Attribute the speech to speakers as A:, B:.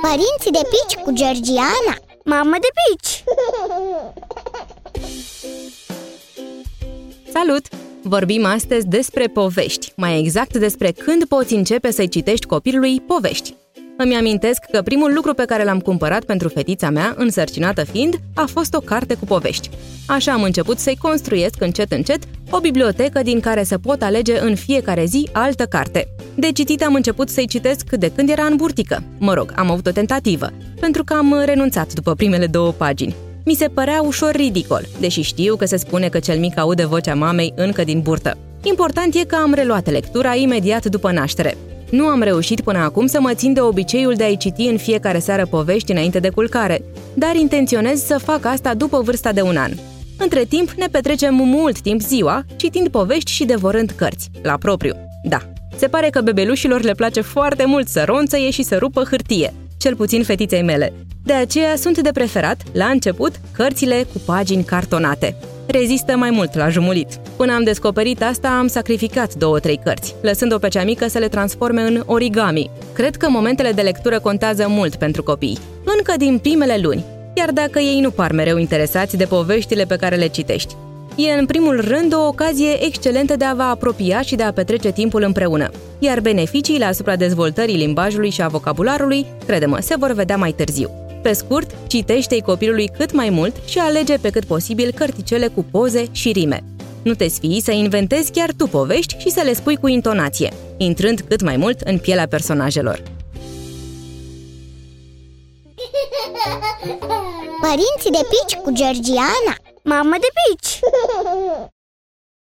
A: Părinții de pici cu Georgiana
B: Mamă de pici!
C: Salut! Vorbim astăzi despre povești, mai exact despre când poți începe să-i citești copilului povești. Îmi amintesc că primul lucru pe care l-am cumpărat pentru fetița mea, însărcinată fiind, a fost o carte cu povești. Așa am început să-i construiesc încet încet o bibliotecă din care să pot alege în fiecare zi altă carte. De citit am început să-i citesc de când era în burtică. Mă rog, am avut o tentativă, pentru că am renunțat după primele două pagini. Mi se părea ușor ridicol, deși știu că se spune că cel mic aude vocea mamei încă din burtă. Important e că am reluat lectura imediat după naștere. Nu am reușit până acum să mă țin de obiceiul de a-i citi în fiecare seară povești înainte de culcare, dar intenționez să fac asta după vârsta de un an. Între timp, ne petrecem mult timp ziua, citind povești și devorând cărți, la propriu. Da, se pare că bebelușilor le place foarte mult să ronțăie și să rupă hârtie, cel puțin fetiței mele. De aceea sunt de preferat, la început, cărțile cu pagini cartonate. Rezistă mai mult la jumulit. Până am descoperit asta, am sacrificat două-trei cărți, lăsând-o pe cea mică să le transforme în origami. Cred că momentele de lectură contează mult pentru copii, încă din primele luni, chiar dacă ei nu par mereu interesați de poveștile pe care le citești. E în primul rând o ocazie excelentă de a vă apropia și de a petrece timpul împreună, iar beneficiile asupra dezvoltării limbajului și a vocabularului, crede-mă, se vor vedea mai târziu. Pe scurt, citește-i copilului cât mai mult și alege pe cât posibil cărticele cu poze și rime. Nu te sfii să inventezi chiar tu povești și să le spui cu intonație, intrând cât mai mult în pielea personajelor.
A: Părinții de pici cu Georgiana
B: Mamă de pici!